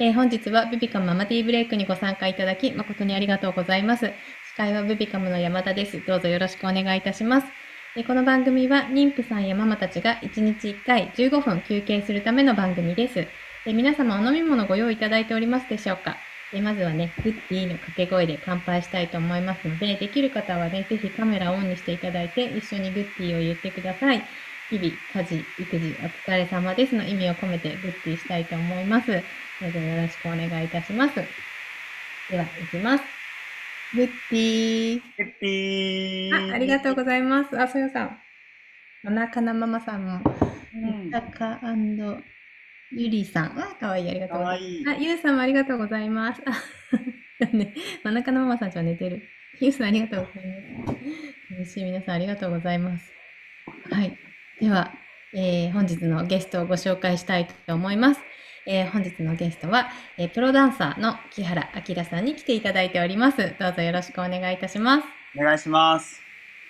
えー本日はビビカムママティーブレイクにご参加いただき誠にありがとうございます。司会はビビカムの山田です。どうぞよろしくお願いいたします。えーこの番組は妊婦さんやママたちが1日1回15分休憩するための番組です。えー皆様お飲み物ご用意いただいておりますでしょうかえまずはね、グッディーの掛け声で乾杯したいと思いますので、できる方はね、ぜひカメラオンにしていただいて、一緒にグッディーを言ってください。日々、家事、育児、お疲れ様ですの意味を込めてグッディーしたいと思います。どうぞよろしくお願いいたします。では、いきます。グッディペッピーあ、ありがとうございます。あ、そよさん。おなかなママさんも、うんたかゆりさん。あ、かわいい。ありがとうございます。かわあ、ゆうさんもありがとうございます。あ、ね、真ん中のママさんちは寝てる。ゆうさんありがとうございます。嬉しい。皆さんありがとうございます。はい。では、えー本日のゲストをご紹介したいと思います。えー本日のゲストは、えープロダンサーの木原明さんに来ていただいております。どうぞよろしくお願いいたします。お願いします。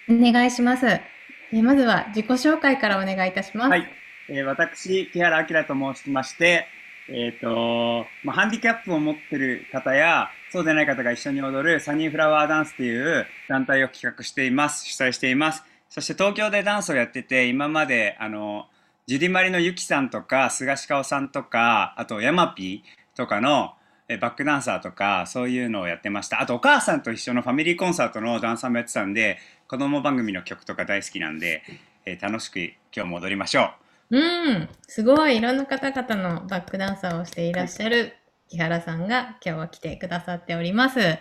お願いします。えーまずは自己紹介からお願いいたします。はい。えー私、木原明と申しまして、えっ、と、まあ、ハンディキャップを持ってる方や、そうでない方が一緒に踊るサニーフラワーダンスっていう団体を企画しています。主催しています。そして東京でダンスをやってて、今まで、あの、ジュディマリのゆきさんとか、菅氏香さんとか、あとヤマピーとかの、えーバックダンサーとか、そういうのをやってました。あと、お母さんと一緒のファミリーコンサートのダンサーもやってたんで、子供番組の曲とか大好きなんで、えー楽しく今日も踊りましょうん、すごいいろんな方々のバックダンサーをしていらっしゃる木原さんが今日は来てくださっております。う。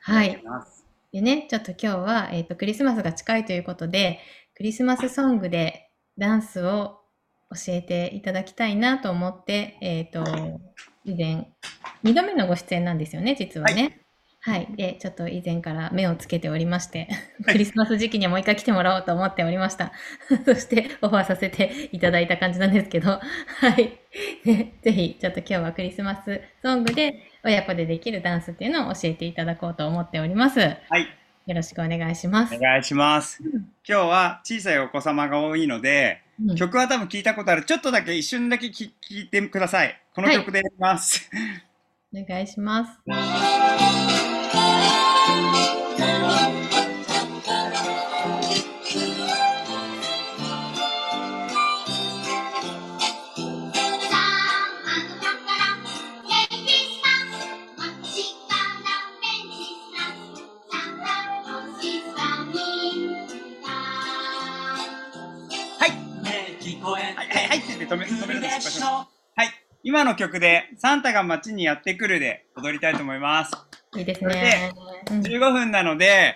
はい。ます。でね、ちょっと今日は、えっと、クリスマスが近いということで、クリスマスソングでダンスを教えていただきたいなと思って、えっと、以前、2度目のご出演なんですよね、実はね。はい。で、ちょっと以前から目をつけておりまして、クリスマス時期にはもう一回来てもらおうと思っておりました。そして、オファーさせていただいた感じなんですけど、はい。ねぜひ、ちょっと今日はクリスマスソングで親子でできるダンスっていうのを教えていただこうと思っております。はい。よろしくお願いしますお。願いします。うん今日は小さいお子様が多いので、うん曲は多分聞いたことある。ちょっとだけ一瞬だけ聞聞いてください。この曲でやります。お願いします。今の曲で、サンタが街にやってくるで踊りたいと思います。いいですね。うん15分なので、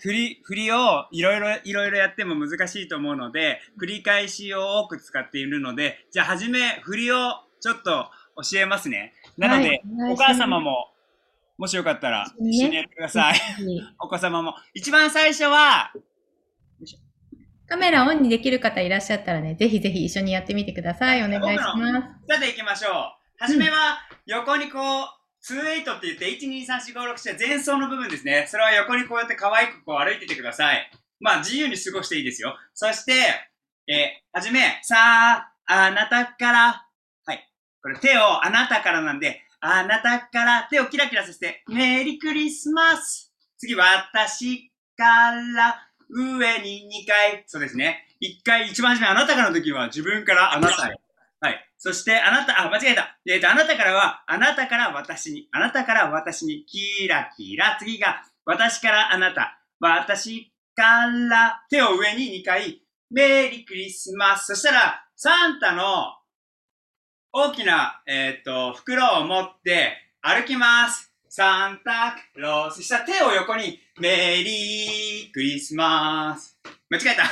振り、振りをいろいろ、いろいろやっても難しいと思うので、繰り返しを多く使っているので、じゃあ、はじめ、振りをちょっと教えますね。なので、はいお母様も、もしよかったら、ね一緒にやってください。お子様も。一番最初は、カメラオンにできる方いらっしゃったらね、ぜひぜひ一緒にやってみてください。お願いします。さて行きましょう。はじめは、横にこう、2-8って言って、1,2,3,4,5,6,7前奏の部分ですね。それは横にこうやって可愛くこう歩いててください。まあ、自由に過ごしていいですよ。そして、えーはじめ、さあ、あなたから、はい。これ手をあなたからなんで、あなたから手をキラキラさせて、メリークリスマス。次、私から上に2回。そうですね。1回、一番初め、あなたからの時は自分からあなたへ。はい。そして、あなた、あ、間違えた。えっ、と、あなたからは、あなたから私に、あなたから私に、キラキラ。次が、私からあなた、私から、手を上に2回、メリークリスマス。そしたら、サンタの大きな、えっ、と、袋を持って歩きます。サンタクロース。した手を横に、メリークリスマス。間違えた。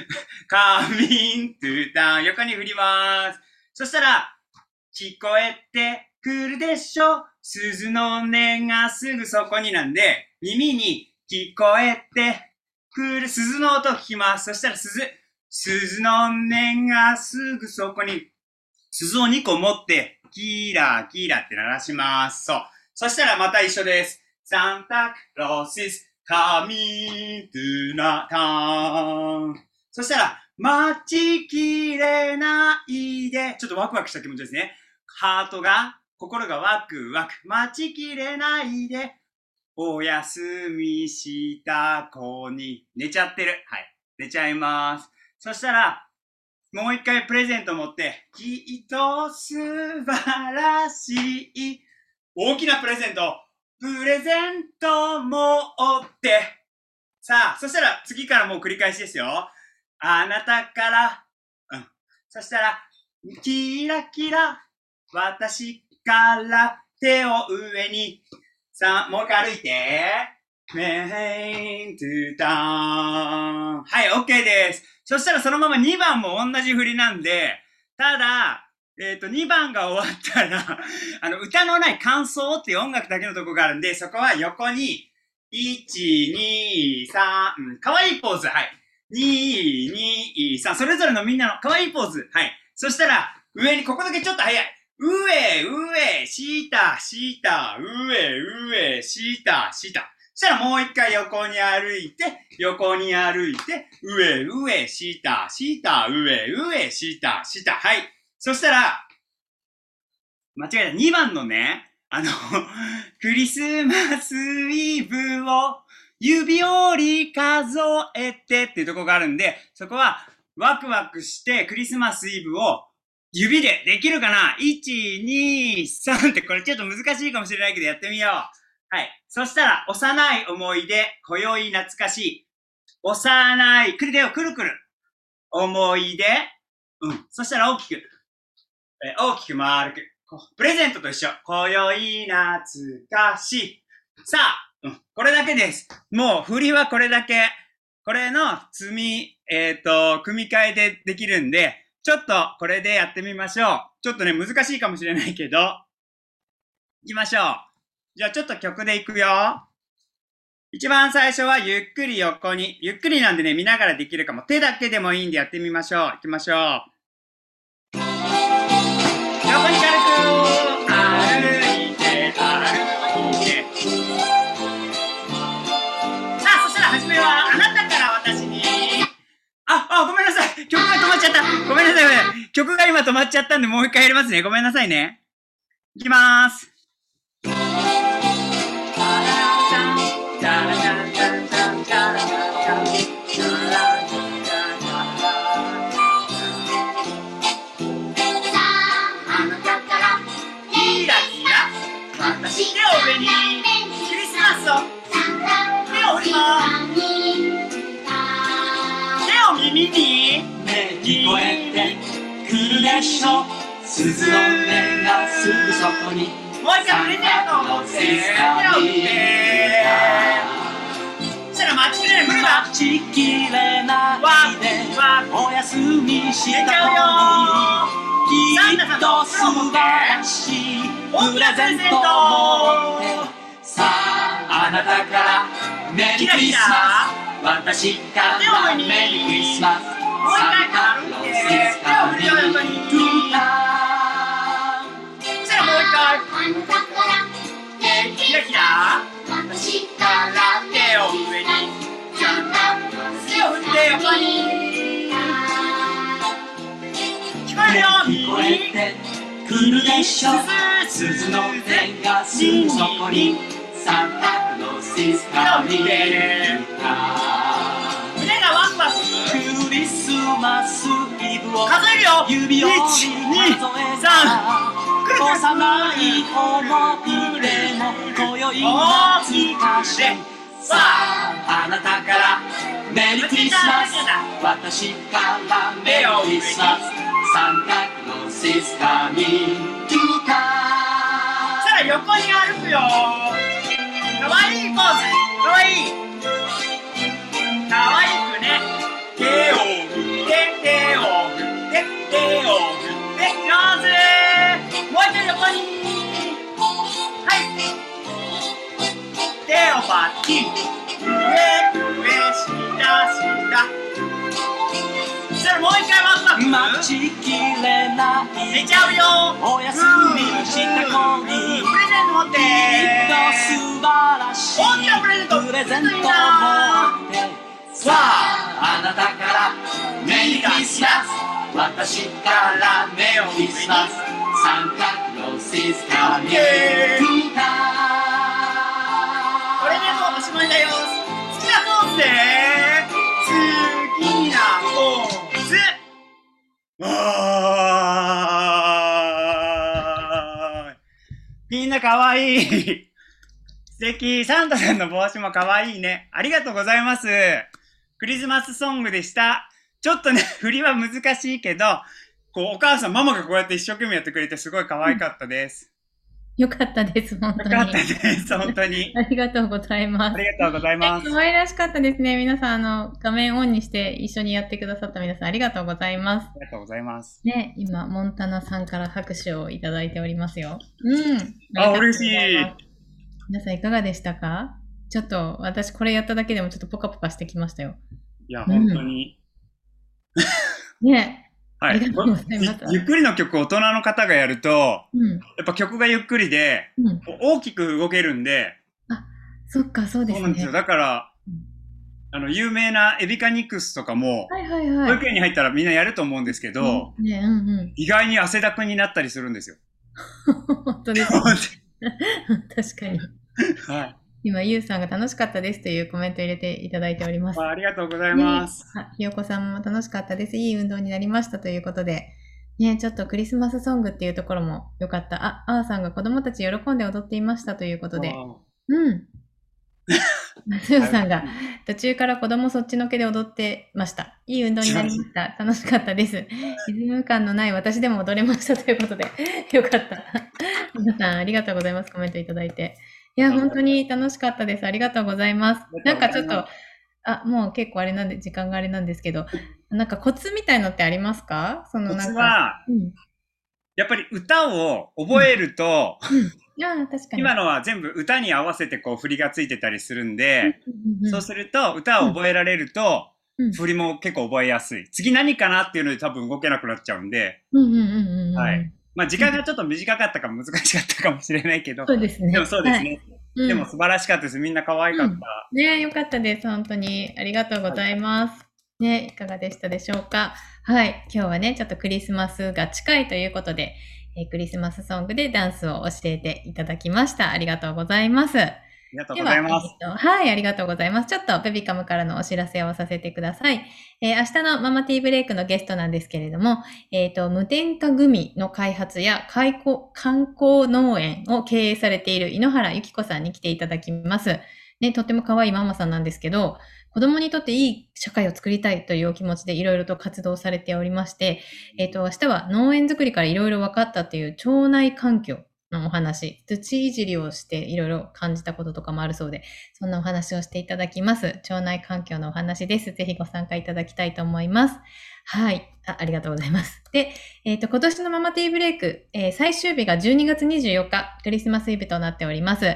カミントゥタン。横に振ります。そしたら、聞こえてくるでしょ鈴の音がすぐそこになんで、耳に聞こえてくる鈴の音を聞きます。そしたら鈴、鈴の音がすぐそこに、鈴を2個持って、キラキラって鳴らします。そう。そしたらまた一緒です。サンタクロース coming to town. そしたら、待ちきれないで、ちょっとワクワクした気持ちですね。ハートが心がワクワク、待ちきれないで、お休みした子に寝ちゃってる。はい。寝ちゃいます。そしたら、もう一回プレゼント持って、きっと素晴らしい。大きなプレゼント。プレゼント持って。さあ、そしたら次からもう繰り返しですよ。あなたから。うん。そしたら、キラキラ。私から手を上に。さあ、もう一回歩いて。メイントゥターン。はい、OK です。そしたらそのまま2番も同じ振りなんで、ただ、えっ、と、2番が終わったら、あの、歌のない感想っていう音楽だけのとこがあるんで、そこは横に、1、2、3、うん、かわいいポーズ、はい。2、2、3、それぞれのみんなのかわいいポーズ、はい。そしたら、上に、ここだけちょっと早い。上、上、下、下、上、上、下、下。そしたらもう一回横に歩いて、横に歩いて、上、上、下、下、上、上、下、下。はい。そしたら、間違えた。2番のね、あの、クリスマスイブを指折り数えてっていうとこがあるんで、そこはワクワクしてクリスマスイブを指でできるかな ?1、2、3ってこれちょっと難しいかもしれないけどやってみよう。はい。そしたら、幼い思い出、今宵懐かしい。幼い、くるでよ、くるくる。思い出。うん。そしたら大きく。えー大きく丸く。プレゼントと一緒。今宵懐かしい。さあ、うん。これだけです。もう振りはこれだけ。これの積み、えっ、と、組み替えでできるんで、ちょっとこれでやってみましょう。ちょっとね、難しいかもしれないけど。行きましょう。じゃあちょっと曲でいくよ。一番最初はゆっくり横に。ゆっくりなんでね、見ながらできるかも。手だけでもいいんでやってみましょう。行きましょう。止まっちゃったんで、もう一回やりますね。ごめんなさいね。いきまーす。手を上にクリスマスを手を振ります手を耳にでしょ鈴の音がすぐそこにもう一回プレゼントを持って手を振ってそしたら待ちきれ。ない無理だ待ちきれ。ないでお休みした寝ちゃうよ子にきっと素晴らしいプレゼントを持ってさああなたからメリークリスマス私からメリークリスマスう一回。歩いて手を振るよ横にトゥタそしたらもう一回キラキラ私から手を上に手を振って横に聞こえるよ聞こえてくるでしょ鈴の音がすぐそこにサンタクロースイスカミング胸数えるよ。指を1 2数えたくるくる幼い思い出も今宵懐かし。いさああなたからメリークリスマス。私からメリークリスマス。サンタクロースイスカミントゥそしたら横に歩くよ。かわいいポーズ。かわいいをパッキン上上下下そした。らもう一回ワクワク待ちきれない。寝ちゃうよ。お休みした子に。プレゼント持って。きっと素晴らしい大きなプレゼント。プレゼントを持って。さああなたからメリークリスマス私からメリークリスマスサンタクロー coming Yeah. to こきなポーズで好きなポーズ。わーみんなかわい。い素敵。サンタさんの帽子もかわいいね。ありがとうございます。クリスマスソングでした。ちょっとね 振りは難しいけどこうお母さんママがこうやって一生懸命やってくれてすごい可愛かったです、よかったです、本当に。よかったです本当に ありがとうございますあ。りがとうございます可愛らしかったですね。皆さん、あの、画面オンにして一緒にやってくださった皆さん、ありがとうございます。ありがとうございます。ね、今、モンタナさんから拍手をいただいておりますよ。うん。あ嬉しい。皆さん、いかがでしたか？ちょっと、私、これやっただけでもちょっとポカポカしてきましたよ。いや、うん本当に。ね。はい。ゆゆっくりの曲、大人の方がやると、うん。やっぱ曲がゆっくりで、うん。大きく動けるんで、そっか、そうですそうなんですよ。ね。だからうん、あの、有名なエビカニクスとかも、はいはいはい。保育園に入ったらみんなやると思うんですけど、うんね、うんうん。意外に汗だくになったりするんですよ。本当です。確かに。はい。今、ゆうさんが楽しかったですというコメント入れていただいております。あありがとうございます。ね、あひよこさんも楽しかったです。いい運動になりましたということで。ね、ちょっとクリスマスソングっていうところも良かった。あ、あーさんが子供たち喜んで踊っていましたということで。あうん。つよさんが途中から子供そっちのけで踊ってました。いい運動になりました。楽しかったです。リズム感のない私でも踊れましたということで、よかった。皆さんありがとうございます。コメントいただいて。いや、本当に楽しかったです。ありがとうございます。なんかちょっと、あ、もう結構あれなんで、時間があれなんですけど、なんかコツみたいのってありますか？そのコなんか。やっぱり歌を覚えると、うん。ああ、確かに。今のは全部歌に合わせてこう振りがついてたりするんで、うん、そうすると歌を覚えられると、うん振りも結構覚えやすい。次何かなっていうので多分動けなくなっちゃうんで、うんうんうんうんうん。はい。まあ時間がちょっと短かったか難しかったかもしれないけど、そうですね。でもそうですね。はい。うんでも素晴らしかったです。みんな可愛かった。ねよかったです。本当に。ありがとうございます。ねいかがでしたでしょうか？はい。今日はね、ちょっとクリスマスが近いということで、えークリスマスソングでダンスを教えていただきました。ありがとうございます。ありがとう、ございます。えっとはい、ありがとうございます。ちょっとベビカムからのお知らせをさせてください。えー明日のママティーブレイクのゲストなんですけれども、えっ、と、無添加グミの開発や開口観光農園を経営されている井ノ原由紀子さんに来ていただきます。ね、とっても可愛いママさんなんですけど、子供にとっていい社会を作りたいというお気持ちでいろいろと活動されておりまして、えっ、と、明日は農園作りからいろいろ分かったっていう腸内環境のお話、土いじりをしていろいろ感じたこととかもあるそうで、そんなお話をしていただきます。腸内環境のお話です。ぜひご参加いただきたいと思います。はい。あありがとうございます。で、えっ、と、今年のママティーブレイク、えー最終日が12月24日、クリスマスイブとなっております。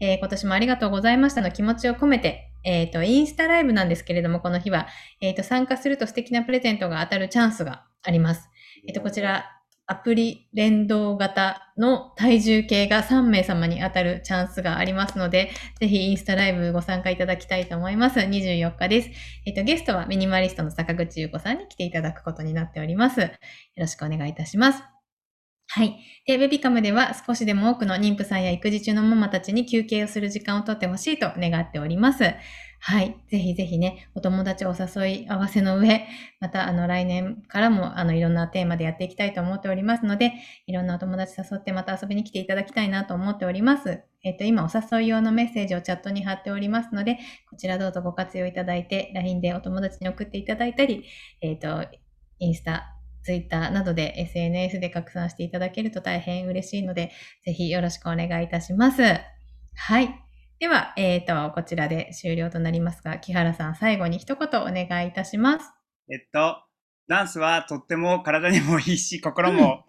えー今年もありがとうございましたの気持ちを込めて、えっ、と、インスタライブなんですけれども、この日は、えっ、と、参加すると素敵なプレゼントが当たるチャンスがあります。えっ、と、こちら、アプリ連動型の体重計が3名様に当たるチャンスがありますので、ぜひインスタライブご参加いただきたいと思います。24日です。えっ、と、ゲストはミニマリストの坂口優子さんに来ていただくことになっております。よろしくお願いいたします。はい。で、ベビカムでは少しでも多くの妊婦さんや育児中のママたちに休憩をする時間をとってほしいと願っております。はい。ぜひぜひね、お友達お誘い合わせの上、また、あの、来年からも、あの、いろんなテーマでやっていきたいと思っておりますので、いろんなお友達誘ってまた遊びに来ていただきたいなと思っております。えっと、今、お誘い用のメッセージをチャットに貼っておりますので、こちらどうぞご活用いただいて、LINE でお友達に送っていただいたり、えっと、インスタ、ツイッターなどで SNS で拡散していただけると大変嬉しいので、ぜひよろしくお願いいたします。はい。では、えっ、と、こちらで終了となりますが、木原さん、最後に一言お願いいたします。えっと、ダンスはとっても体にもいいし、心も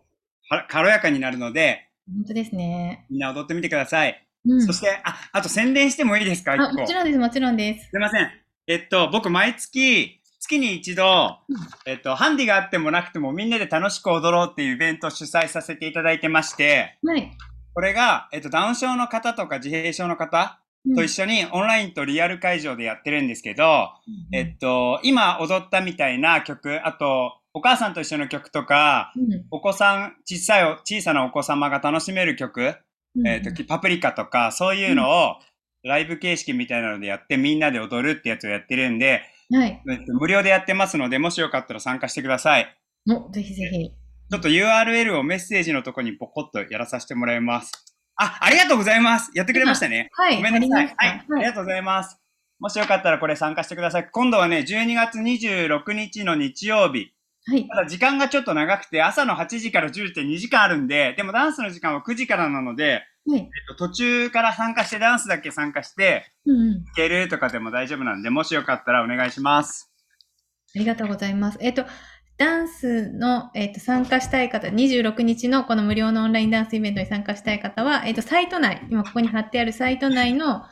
は軽やかになるので、本当ですね。みんな踊ってみてください。うん。そして、あ、あと宣伝してもいいですか？あ。もちろんです、もちろんです。すいません。えっと、僕、毎月、月に一度、えっと、ハンディがあってもなくてもみんなで楽しく踊ろうっていうイベントを主催させていただいてまして、はい。これが、えっと、ダウン症の方とか自閉症の方と一緒にオンラインとリアル会場でやってるんですけど、えっと、今踊ったみたいな曲、あと、お母さんと一緒の曲とか、うんお子さん、小さいお、小さなお子様が楽しめる曲、うんえっ、と、パプリカとか、そういうのを、ライブ形式みたいなのでやって、みんなで踊るってやつをやってるんで、はい。えっと無料でやってますので、もしよかったら参加してください。お、ぜひぜひ。ちょっと URL をメッセージのとこにポコッとやらさせてもらいます。あ、ありがとうございます。やってくれましたね。はい。ごめんなさい。はいありました。ありがとうございます。もしよかったらこれ参加してください。今度はね、12月26日の日曜日。はい。ただ時間がちょっと長くて、朝の8時から10時って2時間あるんで、でもダンスの時間は9時からなので、はい。えっと、途中から参加してダンスだけ参加して、うんうん。いけるとかでも大丈夫なんで、もしよかったらお願いします。ありがとうございます。えっと、ダンスの、えっと、参加したい方、26日のこの無料のオンラインダンスイベントに参加したい方は、えっと、サイト内、今ここに貼ってあるサイト内の、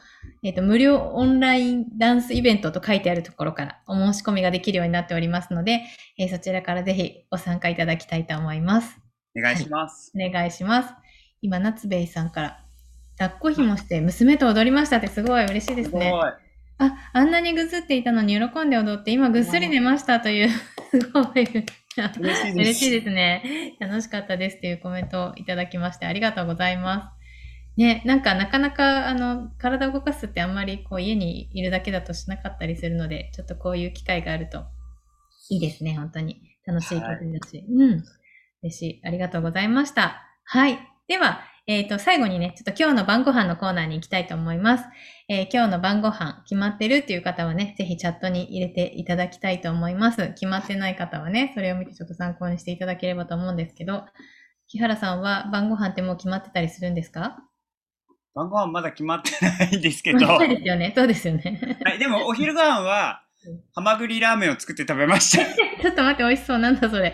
えっと、無料オンラインダンスイベントと書いてあるところからお申し込みができるようになっておりますので、えーそちらからぜひご参加いただきたいと思います。お願いします。お願いします。今、夏兵衛さんから、抱っこひもして娘と踊りましたってすごい嬉しいですね。す。あ、あんなにぐずっていたのに喜んで踊って、今ぐっすり寝ましたという、すごい。嬉しいです。嬉しいですね。楽しかったですっていうコメントをいただきましてありがとうございます。ね、なんかなかなかあの体を動かすってあんまりこう家にいるだけだとしなかったりするので、ちょっとこういう機会があるといいですね、本当に。楽しいことだし。うん。嬉しい。ありがとうございました。はい。では、えっ、と、最後にね、ちょっと今日の晩ご飯のコーナーに行きたいと思います。えー今日の晩ご飯決まってるっていう方はね、ぜひチャットに入れていただきたいと思います。決まってない方はね、それを見てちょっと参考にしていただければと思うんですけど、木原さんは晩ご飯ってもう決まってたりするんですか？晩ご飯まだ決まってないんですけど、そうはですよね。そうですよね。い、でもお昼ご飯はうん、ハマグリラーメンを作って食べました。ちょっと待って、美味しそう。なんだそれ。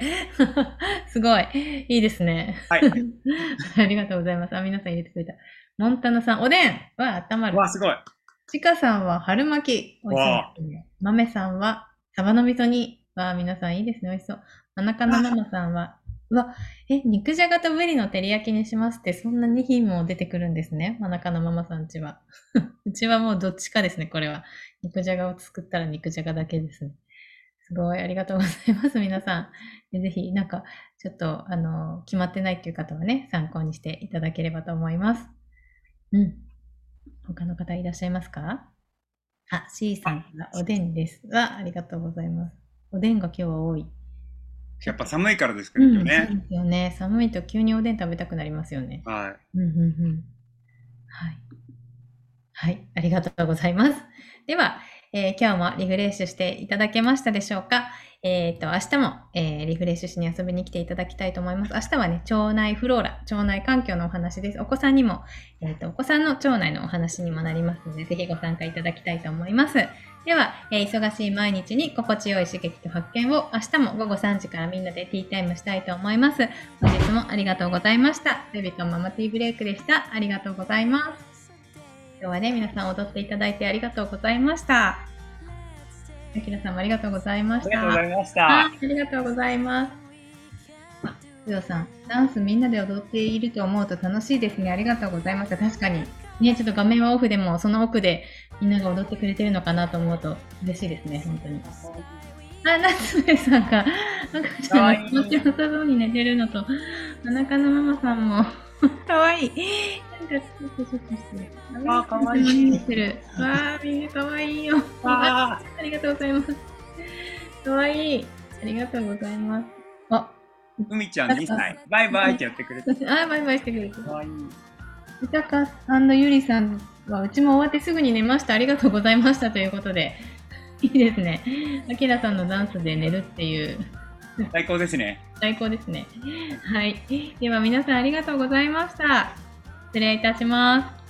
すごい。いいですね。はい。ありがとうございます。あ、皆さん入れてくれた。モンタナさん、おでんは温まる。わあ、すごい。ちかさんは春巻き。美味しそうですね。豆さんはサバの味噌煮。わあ、皆さんいいですね。美味しそう。真中のママさんは、うわ、え、肉じゃがとブリの照り焼きにしますって、そんな2品も出てくるんですね。真中のママさんちは。うちはもうどっちかですね、これは。肉じゃがを作ったら肉じゃがだけですね。すごい、ありがとうございます、皆さん。でぜひ、なんか、ちょっと、あの、決まってないっていう方はね、参考にしていただければと思います。うん。他の方いらっしゃいますか？あ、C さんからおでんです。わ、ありがとうございます。おでんが今日は多い。やっぱ寒いからですけうん、そうどね。ですよね。寒いと急におでん食べたくなりますよね。はい。うんうんうん。はい。はい、ありがとうございます。では、えー今日もリフレッシュしていただけましたでしょうか？えっ、と、明日も、えーリフレッシュしに遊びに来ていただきたいと思います。明日はね、腸内フローラ、腸内環境のお話です。お子さんにも、えっ、と、お子さんの腸内のお話にもなりますので、ぜひご参加いただきたいと思います。では、え忙しい毎日に心地よい刺激と発見を明日も午後3時からみんなでティータイムしたいと思います。本日もありがとうございました。ベビとママティーブレイクでした。ありがとうございます。今日はね、皆さん踊っていただいてありがとうございました。あきらさんもありがとうございました。ありがとうございましあた。ありがとうございます。あ、つよさん、ダンスみんなで踊っていると思うと楽しいですね。ありがとうございました。確かに。ね、ちょっと画面はオフでも、その奥でみんなが踊ってくれてるのかなと思うと嬉しいですね、本当に。あ、夏目さんが、赤ちゃんが気持ちよさそうに寝てるのと、お腹のママさんも、かわいい。なんか、ちょっとちょっとしてる。あかわいいしてる。わあ、みんなかわいいよ。わありがとうございます。かわいい。ありがとうございます。あ、ー海ちゃん2歳。バイバイってやってくれて。あ、バイバイしてくれて。かわいい。歌かさんのゆりさんは、うちも終わってすぐに寝ました。ありがとうございましたということで。いいですね。あきらさんのダンスで寝るっていう、最高ですね。最高ですね。はい。では皆さんありがとうございました。失礼いたします。